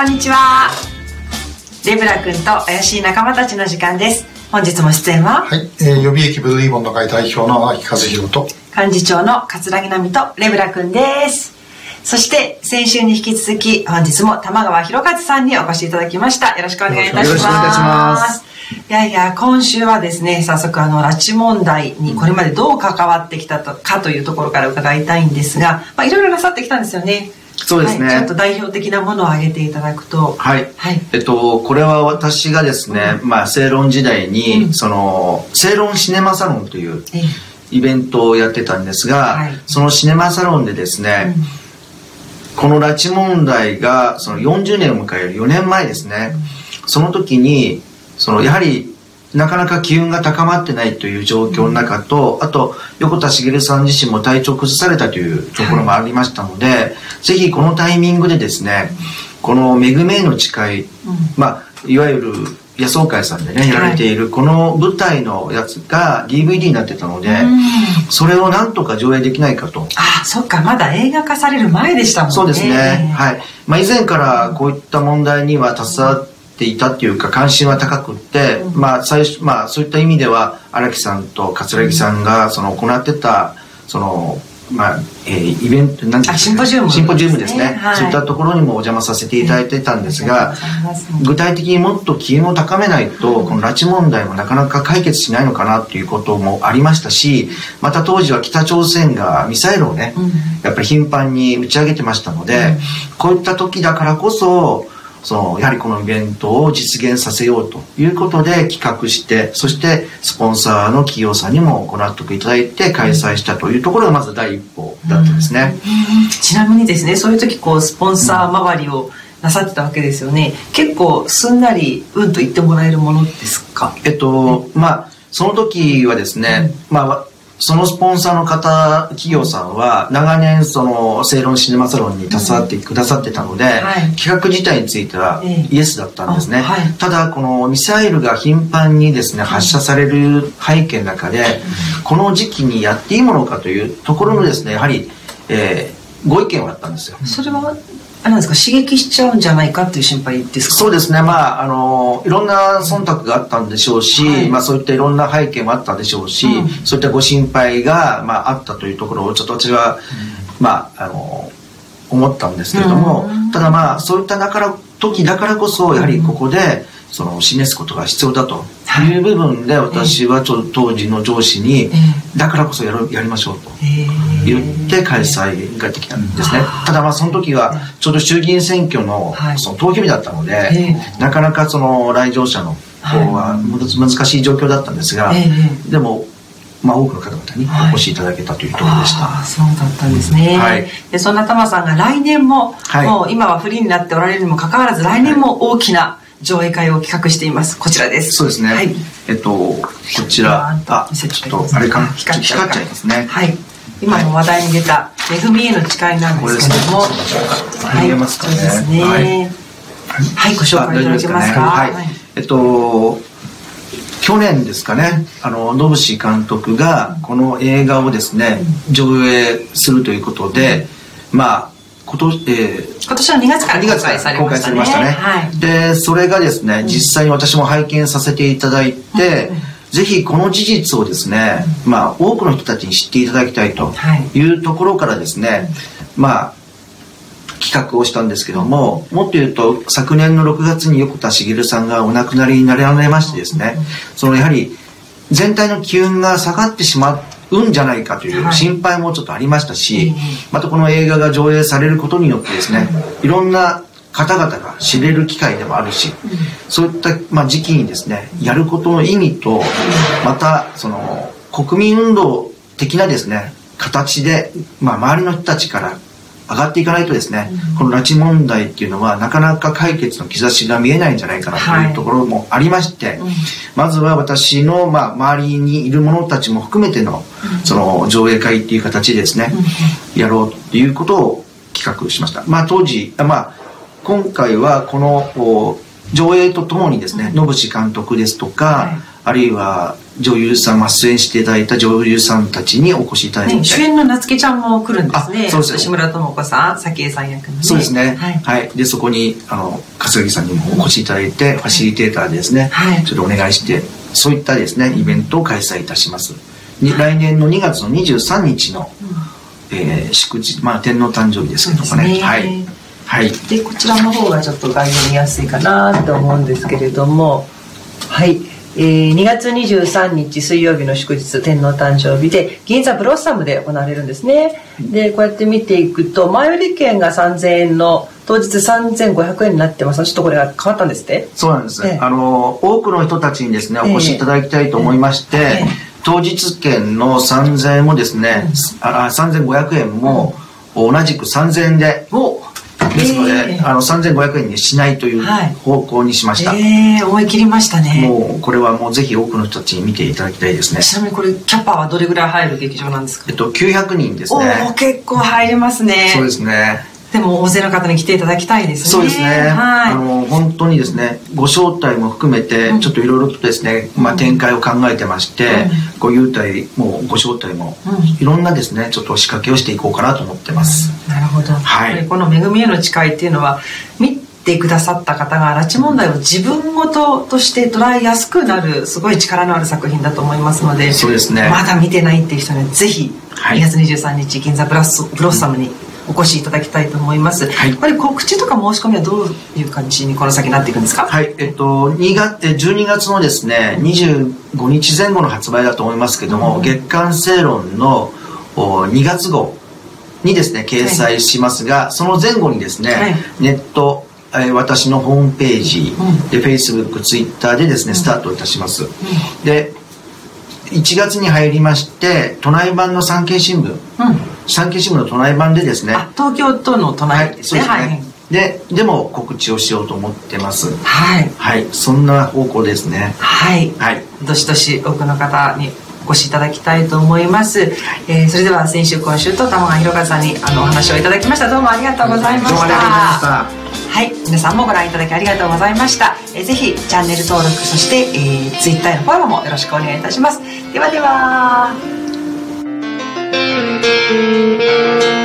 こんにちは。レブラ君と怪しい仲間たちの時間です。本日も出演は？はい、えー予備役ブルーリボンの会代表の秋和弘と。幹事長の桂木奈美とレブラ君です。そして先週に引き続き本日も玉川博和さんにお越しいただきました。よろしくお願いいたします。よろしくお願いいたします。いやいや今週はですね早速あの拉致問題にこれまでどう関わってきたとかというところから伺いたいんですが、まあ、いろいろなさってきたんですよねそうですね。はいちょっと代表的なものを挙げていただくと。はい、はい。えっとこれは私がですね、まあ正論時代に、うん。その正論シネマサロンというええ。イベントをやってたんですが、はい。そのシネマサロンでですね、うん。この拉致問題がその40年を迎える4年前ですね、その時にそのやはりなかなか機運が高まってないという状況の中と、あと横田茂さん自身も体調崩されたというところもありましたので、ぜひこのタイミングでですねこの「めぐめへの誓い」まあいわゆる野草会さんでねやられているこの舞台のやつが DVD になってたので、うん。それをなんとか上映できないかと。あそっかまだ映画化される前でしたもんね。そうですね、はい。まあ、以前からこういった問題には携わっていたっていうか関心は高くって、うん。まあ最初まあ、そういった意味では荒木さんと桂木さんがその行ってたその、まあえーイベントなんですかあシンポジウムシンポジウムですね、はい。そういったところにもお邪魔させていただいてたんですが、具体的にもっと機運を高めないと、この拉致問題もなかなか解決しないのかなっていうこともありましたしまた当時は北朝鮮がミサイルをね、うん。やっぱり頻繁に打ち上げてましたので、こういった時だからこそそのやはりこのイベントを実現させようということで企画してそしてスポンサーの企業さんにもご納得いただいて開催したというところがまず第一歩だったんですね。ちなみにですねそういう時こうスポンサー周りをなさってたわけですよね。結構すんなりうんと言ってもらえるものですか？えっと、まあ、その時はですね、まあ、そのスポンサーの方、企業さんは、長年、その、正論シネマサロンに携わってくださってたので、はい。企画自体についてはええ。イエスだったんですね。あはい。ただ、このミサイルが頻繁にですね、発射される背景の中で、この時期にやっていいものかというところのですね、やはり、えーご意見はあったんですよ。それはあれなんですか？刺激しちゃうんじゃないかっていう心配ですか？そうですね、まあ、あの、いろんな忖度があったんでしょうし、はい。まあ、そういったいろんな背景もあったでしょうし、うん。そういったご心配が、まあ、あったというところを、ちょっと私は、まあ、あの、思ったんですけれども、うん。ただまあ、そういっただから、時だからこそ、やはりここで、その、示すことが必要だと。い。う部分で、私はちょっと当時の上司に、えだからこそやろやりましょうと。え言って開催ができたんですね。ただまあその時はちょうど衆議院選挙のはい。その投票日だったので、えなかなかその来場者の方は難しい状況だったんですが、え。でもまあ多くの方々にお越しいただけたというところでした。ああそうだったんですね、はい。でそんな玉さんが来年も、はい。もう今はフリーになっておられるにもかかわらず来年も大きな上映会を企画しています。こちらです。そうですね。はい。えっとこちら。あちょっとあれかな？光っちゃう光っちゃいますね。はい。今も話題に出た「めぐみへの誓い」なんですけども、はい。見えますかね。そうですね。ははいい、ご紹介いただけますか？はい。えっと、去年ですかね、あの、野伏監督がこの映画をですね、上映するということで、まあ、今年、えー今年の2月から2公開開されましたね。ましたね。はい。で、それがですね、実際に私も拝見させていただいて、ぜひこの事実をですね、まあ、多くの人たちに知っていただきたいとはい。いうところからですね、まあ、企画をしたんですけども、もっと言うと、昨年の6月に横田茂さんがお亡くなりになられましてですね、そのやはり全体の機運が下がってしまうんじゃないかというはい。心配もちょっとありましたし、うんまたこの映画が上映されることによってですね、いろんな方々が知れる機会でもあるし、そういった、まあ、時期にですね、やることの意味と、また、その、国民運動的なですね、形で、まあ、周りの人たちから上がっていかないとですね、この拉致問題っていうのはなかなか解決の兆しが見えないんじゃないかなとはい。いうところもありまして、まずは私の、まあ、周りにいる者たちも含めての、その上映会っていう形でですね、やろうということを企画しました。まあ当時、あまあ今回はこのお上映とともにですね、野口監督ですとか、はいああるいは女優さん、まあ、出演していただいた女優さんたちにお越しいただいて、ね、主演の夏希ちゃんも来るんですね。そうです。吉村智子さん早紀江さん役の、ね、そうですね。はい、はい、でそこにあの笠木さんにもお越しいただいて、ファシリテーターでですね、はい、それお願いしてそういったですねイベントを開催いたします。に来年の2月の23日の、うん、えー、祝日、まあ、天皇誕生日ですけどもね、ね、はい。はい、でこちらの方がちょっと概要見やすいかなと思うんですけれども。はいえー、2月23日水曜日の祝日天皇誕生日で銀座ブロッサムで行われるんですね。でこうやって見ていくと前売り券が3000円の当日3500円になってます。ちょっとこれが変わったんですって？そうなんです、えあの多くの人たちにですねお越しいただきたいと思いまして、え当日券の3000円もですね、うん、あ3500円も同じく3000円で、おですので、えー、あの3500円にしないという方向にしました、はい、えー、思い切りましたね。もうこれはもうぜひ多くの人たちに見ていただきたいですね。ちなみにこれキャパはどれぐらい入る劇場なんですか？えっと900人ですね。お結構入りますね。そうですねでも大勢の方に来ていただきたいですね。そうですね。はい、あの本当にですね、ご招待も含めて、ちょっといろいろとですね、まあ展開を考えてまして、うん、ご優待もご招待も、いろんなですね、ちょっと仕掛けをしていこうかなと思ってます。うん、なるほど。はい。この恵みへの誓いっていうのは、見てくださった方が拉致問題を自分事として捉えやすくなるすごい力のある作品だと思いますのでそうですねまだ見てないっていう人にぜひ2月23日銀座ブラスブロッサムにお越しいただきたいと思います。はい、これ告知とか申し込みはどういう感じにこの先なっていくんですか？はい、えっと2月12月のですね25日前後の発売だと思いますけども、うん、月刊正論の2月号にですね掲載しますが、はい、その前後にですね、はい、ネットえ私のホームページで、うん、Facebook、Twitter でですね、スタートいたします。うん、で、1月に入りまして、都内版の産経新聞、うん産経新聞の都内版でですね。東京都の都内ですね,、はい、ねででも告知をしようと思ってます。はい、はい、そんな方向ですね。はい、はい、どしどし多くの方にお越しいただきたいと思います、えー、それでは先週今週と玉川弘和さんにあのお話をいただきました。どうもありがとうございました、はい。皆さんもご覧いただきありがとうございました、えー、ぜひチャンネル登録そして、えー、Twitter のフォローもよろしくお願いいたします。ではでは Thank you.